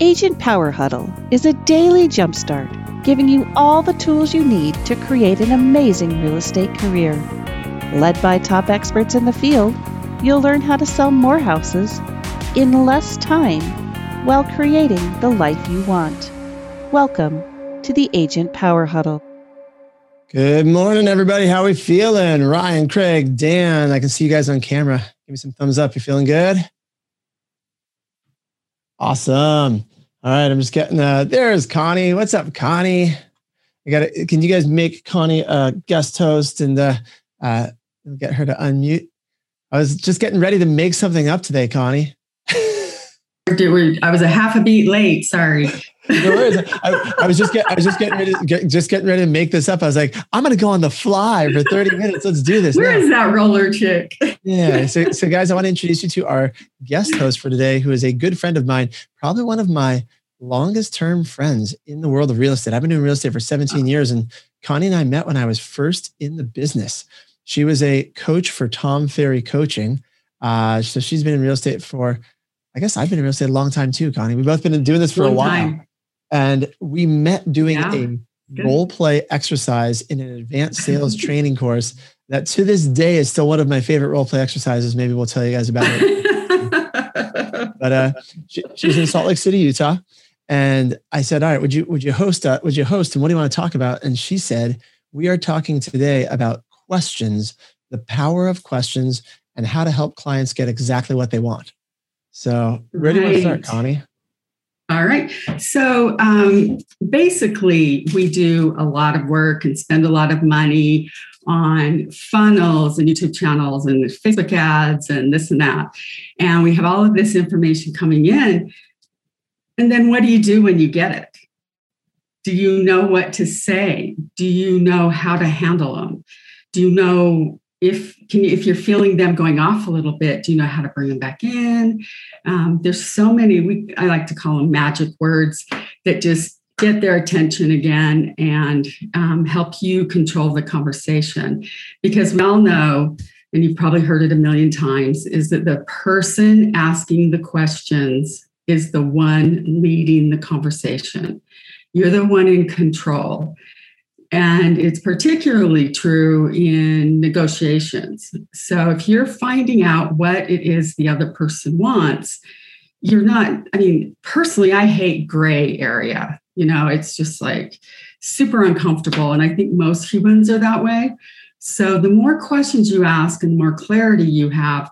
Agent Power Huddle is a daily jumpstart, giving you all the tools you need to create an amazing real estate career. Led by top experts in the field, you'll learn how to sell more houses in less time while creating the life you want. Welcome to the Agent Power Huddle. Good morning, everybody. How are we feeling? Ryan, Craig, Dan, I can see you guys on camera. Give me some thumbs up. You feeling good? Awesome. All right, I'm just getting uh there's Connie. What's up, Connie? I got can you guys make Connie a guest host and uh uh get her to unmute? I was just getting ready to make something up today, Connie. I was a half a beat late. Sorry. No. I, I, was just get, I was just getting ready, to, get, just getting ready to make this up. I was like, I'm going to go on the fly for 30 minutes. Let's do this. Where now. is that roller chick? yeah. So, so guys, I want to introduce you to our guest host for today, who is a good friend of mine, probably one of my longest term friends in the world of real estate. I've been doing real estate for 17 years, and Connie and I met when I was first in the business. She was a coach for Tom Ferry Coaching. Uh, so she's been in real estate for I guess I've been in real estate a long time too, Connie. We've both been doing this for long a while. Time. And we met doing yeah. a Good. role play exercise in an advanced sales training course that to this day is still one of my favorite role play exercises. Maybe we'll tell you guys about it. but uh, she, she's in Salt Lake City, Utah. And I said, all right, would you, would you host, uh, would you host? And what do you want to talk about? And she said, we are talking today about questions, the power of questions and how to help clients get exactly what they want. So, where do you want to start, Connie? All right. So, um, basically, we do a lot of work and spend a lot of money on funnels and YouTube channels and Facebook ads and this and that. And we have all of this information coming in. And then what do you do when you get it? Do you know what to say? Do you know how to handle them? Do you know if can you, if you're feeling them going off a little bit, do you know how to bring them back in? Um, there's so many. We I like to call them magic words that just get their attention again and um, help you control the conversation. Because we all know, and you've probably heard it a million times, is that the person asking the questions is the one leading the conversation. You're the one in control. And it's particularly true in negotiations. So if you're finding out what it is the other person wants, you're not, I mean, personally, I hate gray area. You know, it's just like super uncomfortable. And I think most humans are that way. So the more questions you ask and the more clarity you have,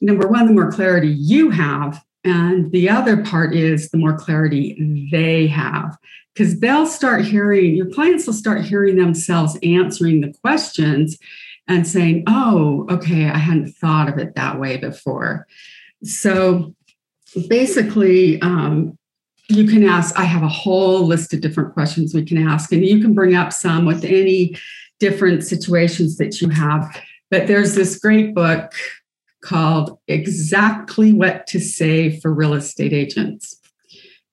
number one, the more clarity you have. And the other part is the more clarity they have because they'll start hearing, your clients will start hearing themselves answering the questions and saying, oh, okay, I hadn't thought of it that way before. So basically, um, you can ask, I have a whole list of different questions we can ask, and you can bring up some with any different situations that you have. But there's this great book called Exactly What to Say for Real Estate Agents.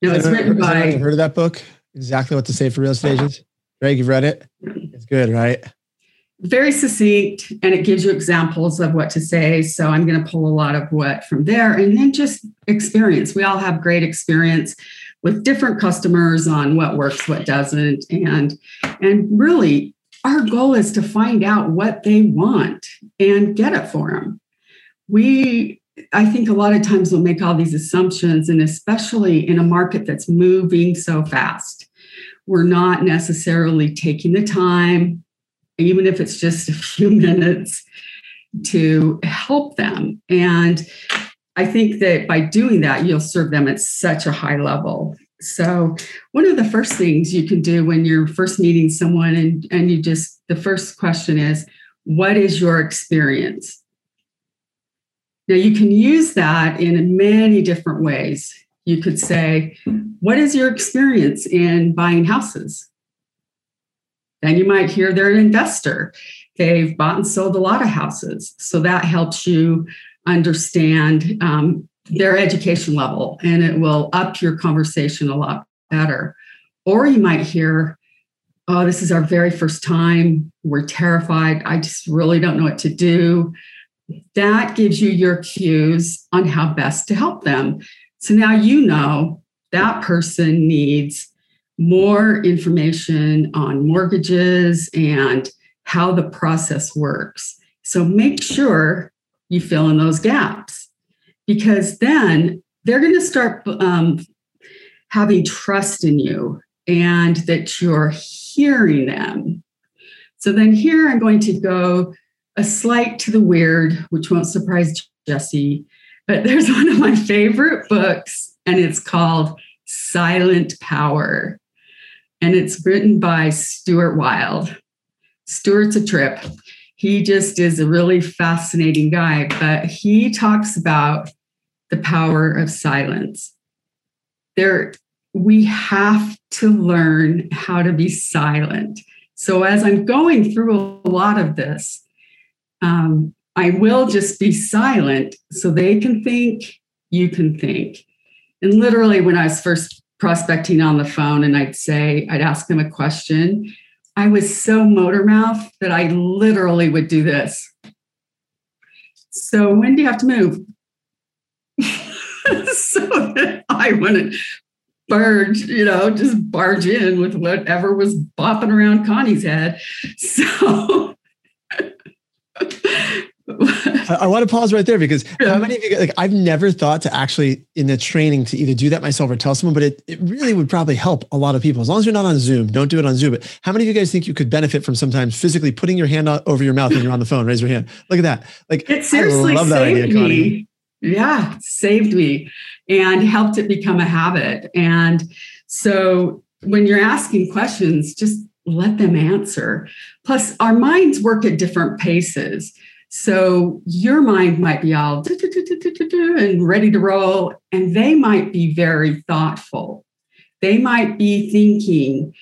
Now, it's written by. Heard of that book? exactly what to say for real estate uh-huh. agents? Greg, you've read it? Mm-hmm. It's good, right? Very succinct, and it gives you examples of what to say. So I'm going to pull a lot of what from there, and then just experience. We all have great experience with different customers on what works, what doesn't, and and really, our goal is to find out what they want and get it for them. We I think a lot of times we'll make all these assumptions, and especially in a market that's moving so fast we're not necessarily taking the time, even if it's just a few minutes, to help them. And I think that by doing that, you'll serve them at such a high level. So, one of the first things you can do when you're first meeting someone and, and you just, the first question is, What is your experience? Now, you can use that in many different ways. You could say, What is your experience in buying houses? Then you might hear they're an investor. They've bought and sold a lot of houses. So that helps you understand um, their education level and it will up your conversation a lot better. Or you might hear, Oh, this is our very first time. We're terrified. I just really don't know what to do. That gives you your cues on how best to help them. So now you know that person needs more information on mortgages and how the process works. So make sure you fill in those gaps because then they're going to start um, having trust in you and that you're hearing them. So then here I'm going to go a slight to the weird, which won't surprise Jesse, but there's one of my favorite books, and it's called Silent Power. And it's written by Stuart Wilde. Stuart's a trip. He just is a really fascinating guy, but he talks about the power of silence. There, we have to learn how to be silent. So as I'm going through a lot of this, um, I will just be silent so they can think, you can think. And literally, when I was first prospecting on the phone and I'd say, I'd ask them a question, I was so motor mouth that I literally would do this. So, when do you have to move? so that I wouldn't barge, you know, just barge in with whatever was bopping around Connie's head. So, I, I, want to pause right there because yeah. how many of you like I've never thought to actually in the training to either do that myself or tell someone, but it, it really would probably help a lot of people. As long as you're not on Zoom, don't do it on Zoom. But how many of you guys think you could benefit from sometimes physically putting your hand over your mouth when you're on the phone? Raise your hand. Look at that. Like it seriously I love that saved idea, me. Yeah, saved me and helped it become a habit. And so when you're asking questions, just let them answer. Plus, our minds work at different paces. So your mind might be all and ready to roll, and they might be very thoughtful. They might be thinking,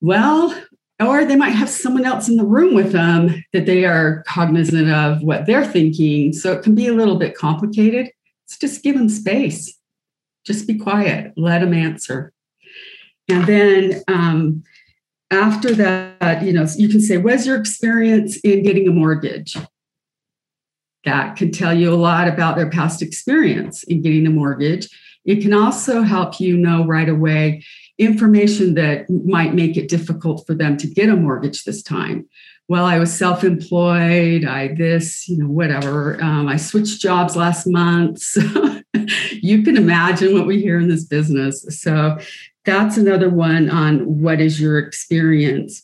well, or they might have someone else in the room with them that they are cognizant of what they're thinking. So it can be a little bit complicated. It's just give them space. Just be quiet, let them answer. And then um, after that, you know, you can say, What's your experience in getting a mortgage? That can tell you a lot about their past experience in getting a mortgage. It can also help you know right away information that might make it difficult for them to get a mortgage this time. Well, I was self employed, I this, you know, whatever. Um, I switched jobs last month. So you can imagine what we hear in this business. So that's another one on what is your experience.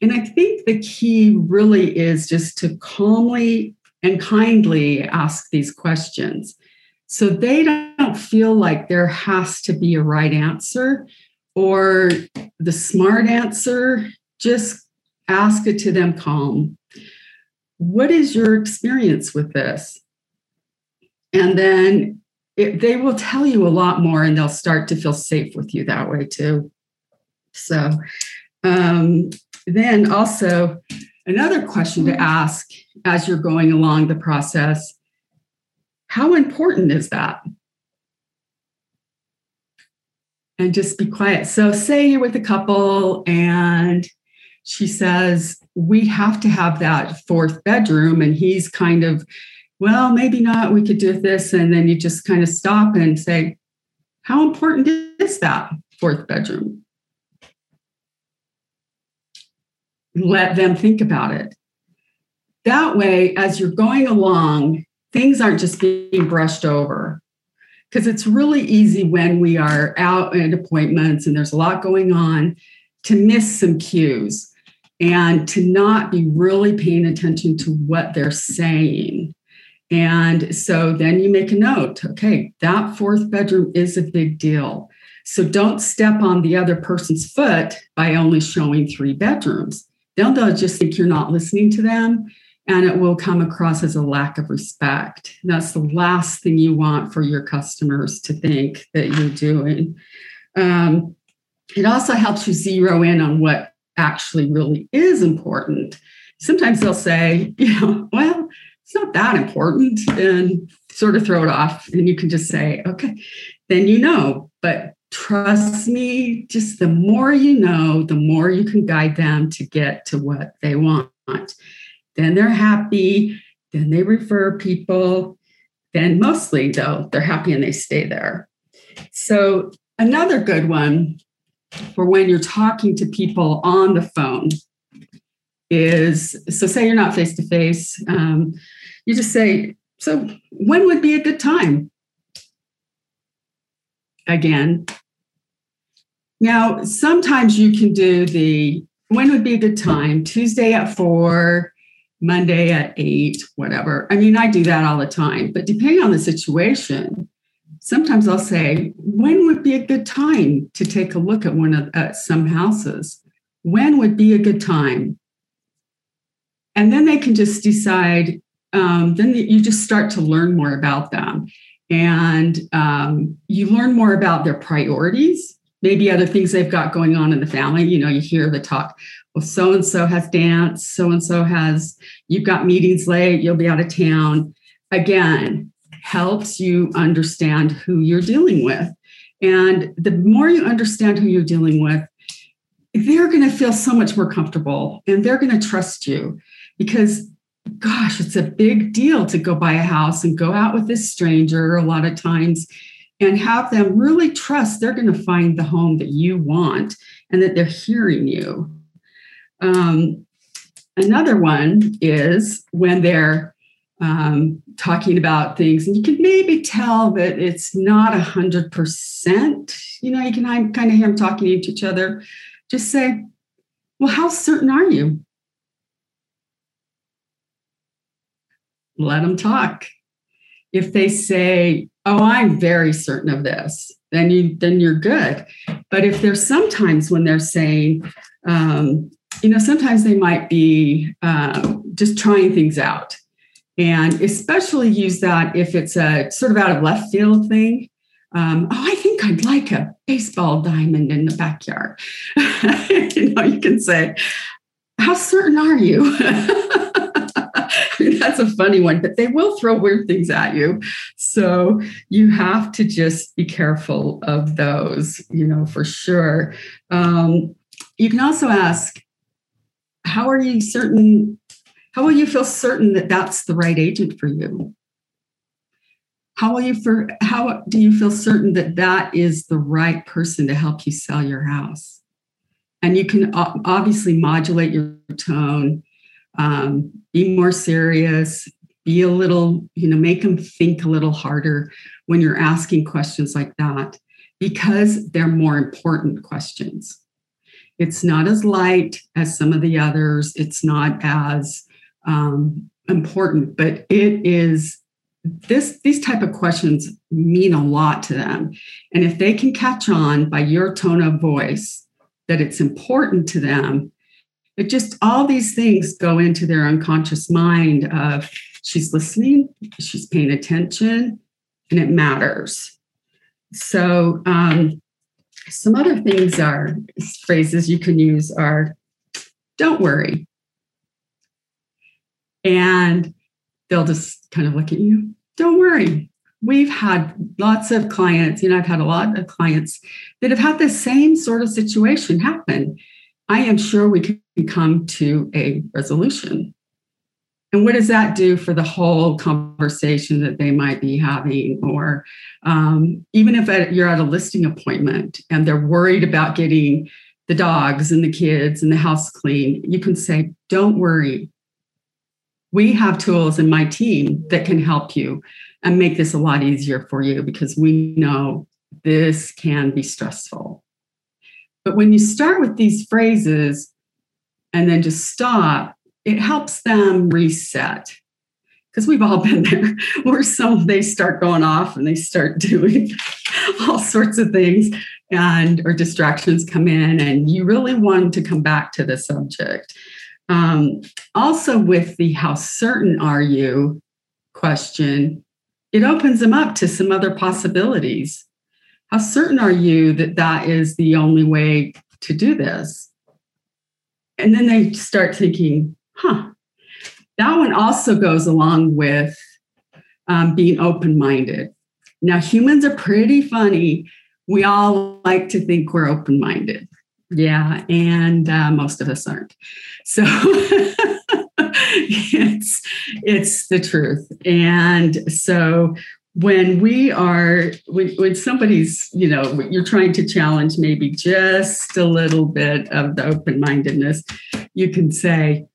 And I think the key really is just to calmly and kindly ask these questions. So they don't feel like there has to be a right answer or the smart answer. Just ask it to them calm. What is your experience with this? And then it, they will tell you a lot more and they'll start to feel safe with you that way too. So, um, then also another question to ask as you're going along the process how important is that? And just be quiet. So, say you're with a couple and she says, We have to have that fourth bedroom, and he's kind of well, maybe not. We could do this. And then you just kind of stop and say, how important is that fourth bedroom? Let them think about it. That way, as you're going along, things aren't just being brushed over. Because it's really easy when we are out at appointments and there's a lot going on to miss some cues and to not be really paying attention to what they're saying. And so then you make a note okay, that fourth bedroom is a big deal. So don't step on the other person's foot by only showing three bedrooms. They'll, they'll just think you're not listening to them and it will come across as a lack of respect. That's the last thing you want for your customers to think that you're doing. Um, it also helps you zero in on what actually really is important. Sometimes they'll say, you know, well, it's not that important and sort of throw it off and you can just say okay then you know. But trust me just the more you know the more you can guide them to get to what they want. Then they're happy then they refer people then mostly though they're happy and they stay there. So another good one for when you're talking to people on the phone is so say you're not face to face um, you just say so when would be a good time? Again. Now sometimes you can do the when would be a good time? Tuesday at four monday at eight whatever. I mean i do that all the time but depending on the situation sometimes i'll say when would be a good time to take a look at one of some houses? When would be a good time? And then they can just decide um, then you just start to learn more about them. And um, you learn more about their priorities maybe other things they've got going on in the family. You know you hear the talk well so and so has dance so and so has you've got meetings late you'll be out of town. Again helps you understand who you're dealing with. And the more you understand who you're dealing with they're going to feel so much more comfortable and they're going to trust you because gosh it's a big deal to go buy a house and go out with this stranger a lot of times and have them really trust they're going to find the home that you want and that they're hearing you. Um, another one is when they're um, talking about things and you can maybe tell that it's not a hundred percent you know you can kind of hear them talking to each other. Just say well how certain are you let them talk. If they say, "Oh, I'm very certain of this," then you then you're good. But if there's sometimes when they're saying, um, you know, sometimes they might be uh, just trying things out, and especially use that if it's a sort of out of left field thing. Um, oh, I think I'd like a baseball diamond in the backyard. you know, you can say, "How certain are you?" that's a funny one, but they will throw weird things at you. So you have to just be careful of those, you know, for sure. Um, you can also ask, how are you certain? How will you feel certain that that's the right agent for you? How will you for how do you feel certain that that is the right person to help you sell your house? And you can obviously modulate your tone um, be more serious, be a little, you know, make them think a little harder when you're asking questions like that because they're more important questions. It's not as light as some of the others, it's not as um, important, but it is this these type of questions mean a lot to them and if they can catch on by your tone of voice that it's important to them it just all these things go into their unconscious mind of she's listening she's paying attention and it matters. So um, some other things are phrases you can use are don't worry. And they'll just kind of look at you. Don't worry. We've had lots of clients you know i've had a lot of clients that have had the same sort of situation happen. I am sure we come to a resolution. And what does that do for the whole conversation that they might be having? Or um, even if you're at a listing appointment and they're worried about getting the dogs and the kids and the house clean, you can say, Don't worry. We have tools in my team that can help you and make this a lot easier for you because we know this can be stressful. But when you start with these phrases and then just stop, it helps them reset. Because we've all been there where some they start going off and they start doing all sorts of things and or distractions come in and you really want to come back to the subject. Um, also with the how certain are you question, it opens them up to some other possibilities how certain are you that that is the only way to do this? And then they start thinking, huh, that one also goes along with um, being open minded. Now, humans are pretty funny. We all like to think we're open minded. Yeah, and uh, most of us aren't. So it's it's the truth. And so when we are when, when somebody's you know you're trying to challenge maybe just a little bit of the open-mindedness you can say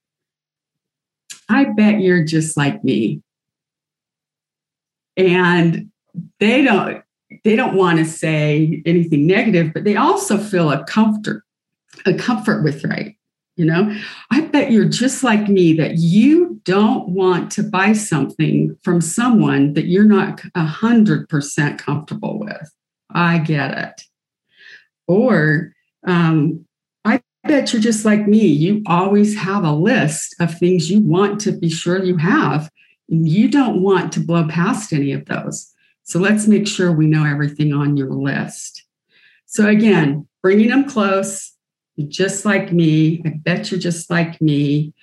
i bet you're just like me. And they don't they don't want to say anything negative but they also feel a comfort a comfort with right? You know, I bet you're just like me that you don't want to buy something from someone that you're not 100% comfortable with. I get it. Or, um, I bet you're just like me. You always have a list of things you want to be sure you have. And you don't want to blow past any of those. So let's make sure we know everything on your list. So, again, bringing them close, you're just like me. I bet you're just like me.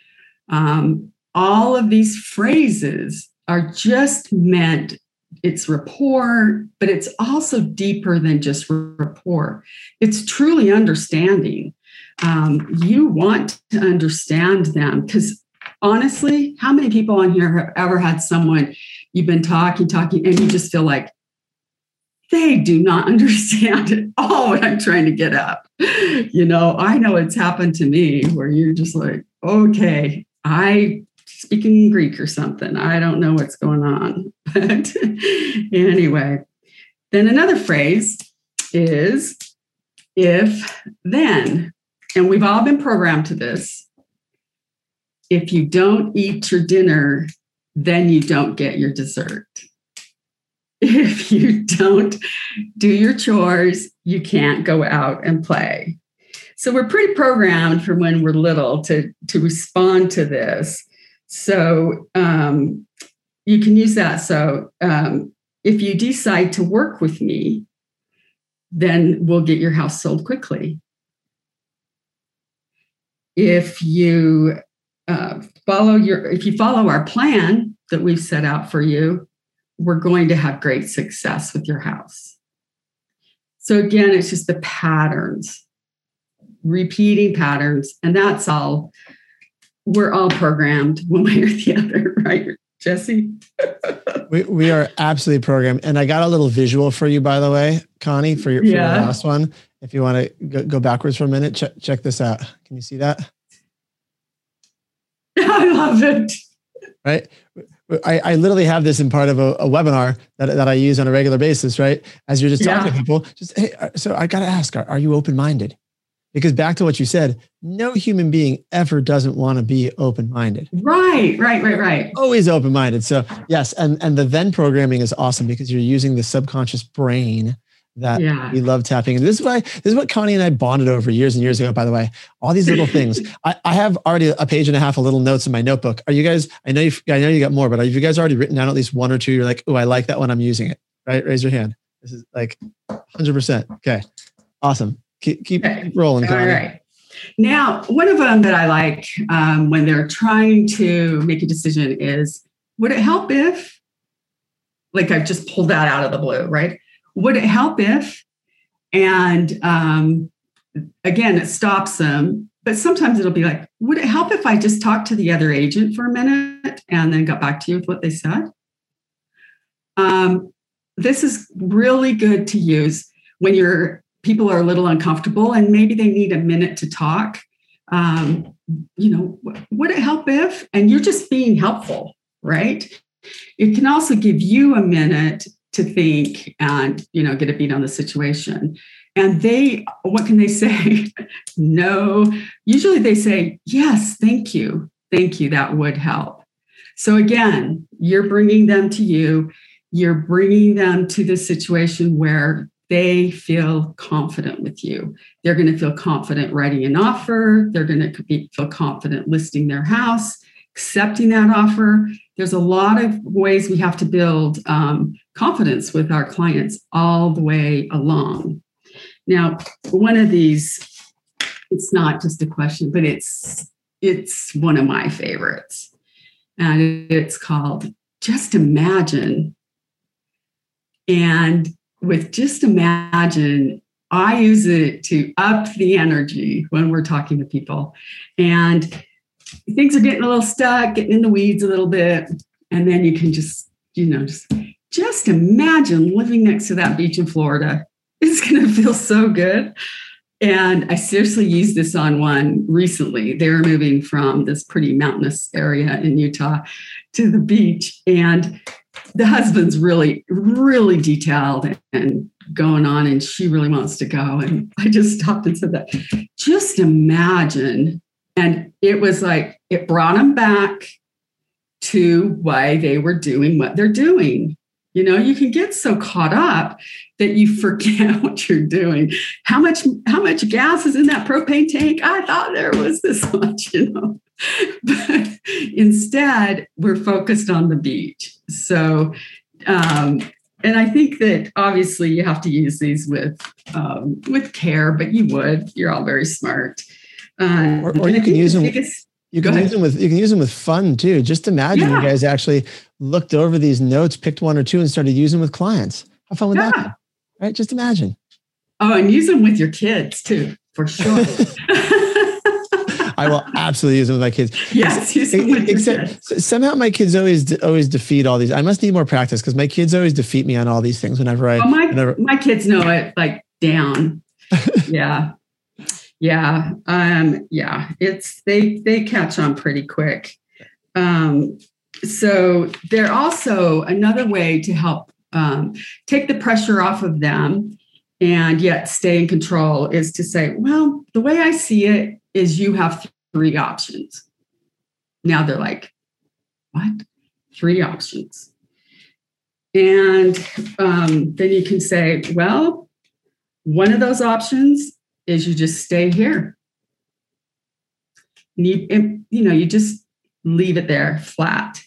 Um, all of these phrases are just meant, it's rapport, but it's also deeper than just rapport. It's truly understanding. Um, you want to understand them because honestly, how many people on here have ever had someone you've been talking, talking, and you just feel like, they do not understand at all what I'm trying to get at. You know, I know it's happened to me where you're just like, okay, I speaking Greek or something. I don't know what's going on. But anyway, then another phrase is if then. And we've all been programmed to this. If you don't eat your dinner, then you don't get your dessert if you don't do your chores, you can't go out and play. So we're pretty programmed from when we're little to, to respond to this. So um, you can use that. So um, if you decide to work with me, then we'll get your house sold quickly. If you uh, follow your, if you follow our plan that we've set out for you, we're going to have great success with your house. So, again, it's just the patterns, repeating patterns. And that's all. We're all programmed one way or the other, right, Jesse? we, we are absolutely programmed. And I got a little visual for you, by the way, Connie, for your, for yeah. your last one. If you want to go, go backwards for a minute, check, check this out. Can you see that? I love it. Right? I, I literally have this in part of a, a, webinar that, that I use on a regular basis, right? As you're just talking yeah. to people, just, hey, uh, so I got to ask, are, are you open minded? Because back to what you said, no human being ever doesn't want to be open minded. Right, right, right, right. Always open minded. So, yes. And, and the then programming is awesome because you're using the subconscious brain that yeah. we love tapping. And this is why this is what Connie and I bonded over years and years ago, by the way. All these little things. I, I have already a page and a half of little notes in my notebook. Are you guys, I know you I know you got more, but have you guys already written down at least one or two? You're like, oh, I like that one. I'm using it. Right? Raise your hand. This is like 100%. Okay. Awesome. Keep, keep, keep rolling. Connie. All right. Now, one of them that I like um, when they're trying to make a decision is would it help if, like I've just pulled that out of the blue, right? Would it help if? And um, again, it stops them. But sometimes it'll be like, would it help if I just talked to the other agent for a minute and then got back to you with what they said? Um, this is really good to use when your people are a little uncomfortable and maybe they need a minute to talk. Um, you know, would it help if? And you're just being helpful, right? It can also give you a minute to think and you know get a beat on the situation and they what can they say no usually they say yes thank you thank you that would help so again you're bringing them to you you're bringing them to the situation where they feel confident with you they're going to feel confident writing an offer they're going to feel confident listing their house accepting that offer there's a lot of ways we have to build um, confidence with our clients all the way along. Now, one of these, it's not just a question, but it's it's one of my favorites. And it's called Just Imagine. And with Just Imagine, I use it to up the energy when we're talking to people. And things are getting a little stuck, getting in the weeds a little bit. And then you can just, you know, just just imagine living next to that beach in Florida. It's going to feel so good. And I seriously used this on one recently. They were moving from this pretty mountainous area in Utah to the beach. And the husband's really, really detailed and going on, and she really wants to go. And I just stopped and said that. Just imagine. And it was like, it brought them back to why they were doing what they're doing. You know, you can get so caught up that you forget what you're doing. How much how much gas is in that propane tank? I thought there was this much, you know. But instead, we're focused on the beach. So um, and I think that obviously you have to use these with um, with care, but you would. You're all very smart. Uh, or, or you can use them. Biggest, you can use them with you can use them with fun too. Just imagine yeah. you guys actually looked over these notes, picked one or two, and started using them with clients. How fun would yeah. that be? Right? Just imagine. Oh, and use them with your kids too, for sure. I will absolutely use them with my kids. Yes, except somehow my kids always always defeat all these. I must need more practice because my kids always defeat me on all these things whenever I. Oh, my whenever, my kids know it like down. yeah, yeah um yeah it's they they catch on pretty quick. Um so they're also another way to help um, take the pressure off of them and yet stay in control is to say well the way i see it is you have three options. Now they're like what? Three options? And um, then you can say well one of those options is you just stay here. And you, and, you know, you just leave it there flat.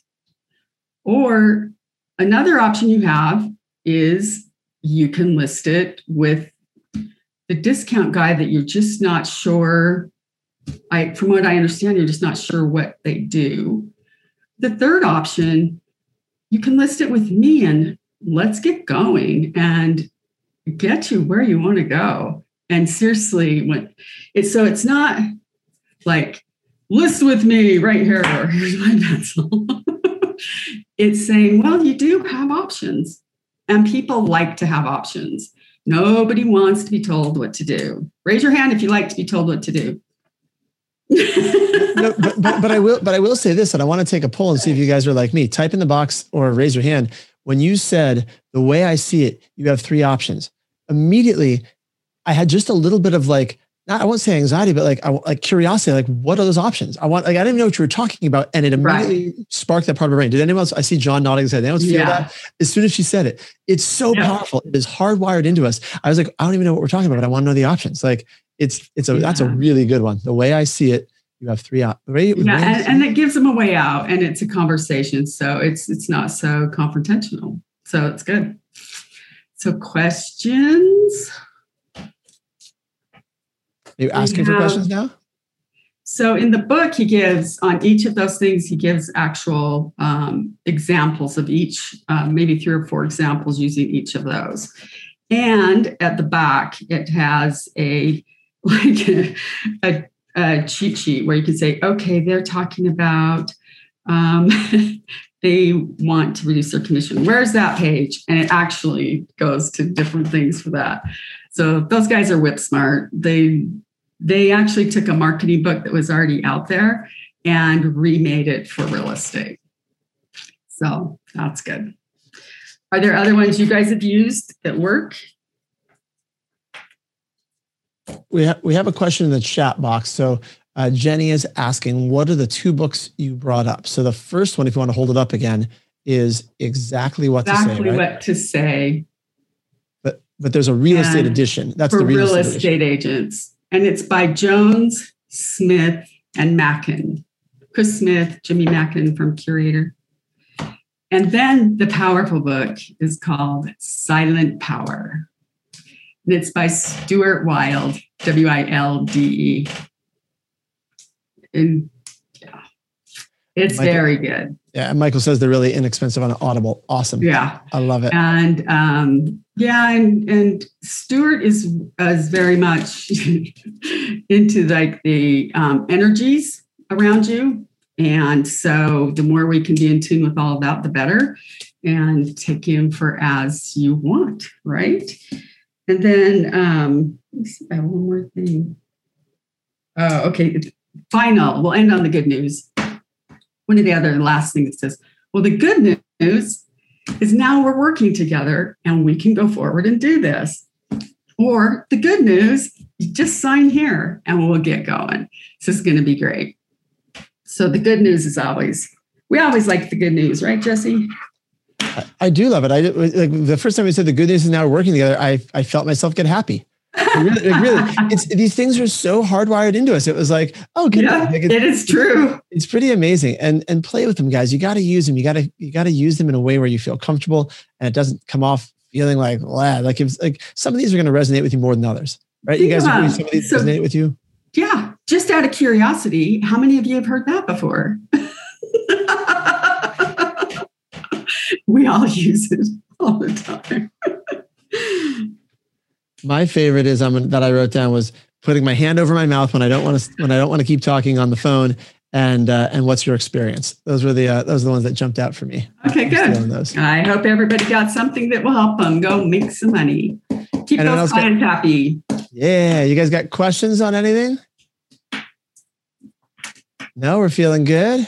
Or another option you have is you can list it with the discount guy that you're just not sure. I, from what I understand, you're just not sure what they do. The third option, you can list it with me and let's get going and get you where you want to go. And seriously, when it's so it's not like list with me right here. Here's my pencil. it's saying, well, you do have options, and people like to have options. Nobody wants to be told what to do. Raise your hand if you like to be told what to do. no, but, but, but I will but I will say this, and I want to take a poll and see if you guys are like me. Type in the box or raise your hand. When you said the way I see it, you have three options. Immediately, I had just a little bit of like, not, I won't say anxiety, but like, I, like curiosity, like what are those options? I want, like, I didn't even know what you were talking about. And it immediately right. sparked that part of my brain. Did anyone else, I see John nodding his head. Did anyone else feel yeah. that? As soon as she said it, it's so yeah. powerful. It is hardwired into us. I was like, I don't even know what we're talking about, but I want to know the options. Like it's, it's a, yeah. that's a really good one. The way I see it, you have three out. Three, yeah, and, and it gives them a way out and it's a conversation. So it's, it's not so confrontational. So it's good. So questions? Are you asking have, for questions now? So in the book, he gives on each of those things, he gives actual um, examples of each, uh, maybe three or four examples using each of those. And at the back, it has a like a, a, a cheat sheet where you can say, okay, they're talking about um, they want to reduce their commission. Where's that page? And it actually goes to different things for that. So those guys are whip smart. They they actually took a marketing book that was already out there and remade it for real estate. So that's good. Are there other ones you guys have used that work? We have we have a question in the chat box. So uh, Jenny is asking, what are the two books you brought up? So the first one, if you want to hold it up again, is exactly what exactly to say. Exactly right? what to say. But but there's a real and estate edition. That's the real, real estate, estate agents and it's by Jones, Smith, and Mackin. Chris Smith, Jimmy Mackin from Curaytor. And then the powerful book is called Silent Power. And it's by Stuart Wilde, W I L D E. And yeah, it's Michael, very good. Yeah. And Michael says they're really inexpensive on Audible. Awesome. Yeah. I love it. And um, yeah, and and Stuart is is very much into like the um, energies around you, and so the more we can be in tune with all of that, the better. and take him for as you want, right? And then um, let me see, I have one more thing. Uh, okay, final. We'll end on the good news. One of the other last things it says, well, the good news is now we're working together and we can go forward and do this. Or the good news, you just sign here and we'll get going. This is going to be great. So the good news is always, we always like the good news, right, Jesse? I, I do love it. I like the first time we said the good news is now we're working together. I I felt myself get happy. Really, really, it's these things are so hardwired into us. It was like, oh, good. Yeah, like it is true. It's pretty amazing, and and play with them, guys. You got to use them. You got to you got to use them in a way where you feel comfortable, and it doesn't come off feeling like lad. Like if like some of these are going to resonate with you more than others, right? You guys, some of these so, resonate with you. Yeah, just out of curiosity, how many of you have heard that before? we all use it all the time. my favorite is um, that I wrote down was putting my hand over my mouth when I don't want to when I don't want to keep talking on the phone. And uh, and what's your experience? Those were the uh, those are the ones that jumped out for me. Okay, good. I hope everybody got something that will help them go make some money. Keep Anyone those clients got, happy. Yeah, you guys got questions on anything? No, we're feeling good.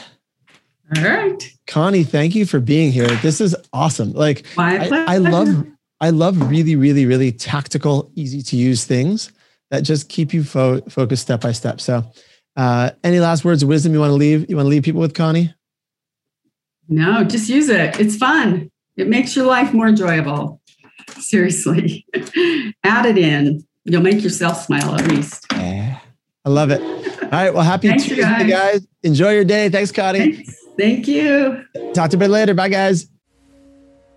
All right. Connie, thank you for being here. This is awesome. Like I, I, love I love really, really, really tactical, easy to use things that just keep you fo- focused step by step. So uh, any last words of wisdom you want to leave? You want to leave people with Connie? No, just use it. It's fun. It makes your life more enjoyable. Seriously. Add it in. You'll make yourself smile at least. Yeah. I love it. All right. Well, happy Thanks, Tuesday, guys. guys. Enjoy your day. Thanks, Connie. Thanks. Thank you. Talk to you later. Bye, guys.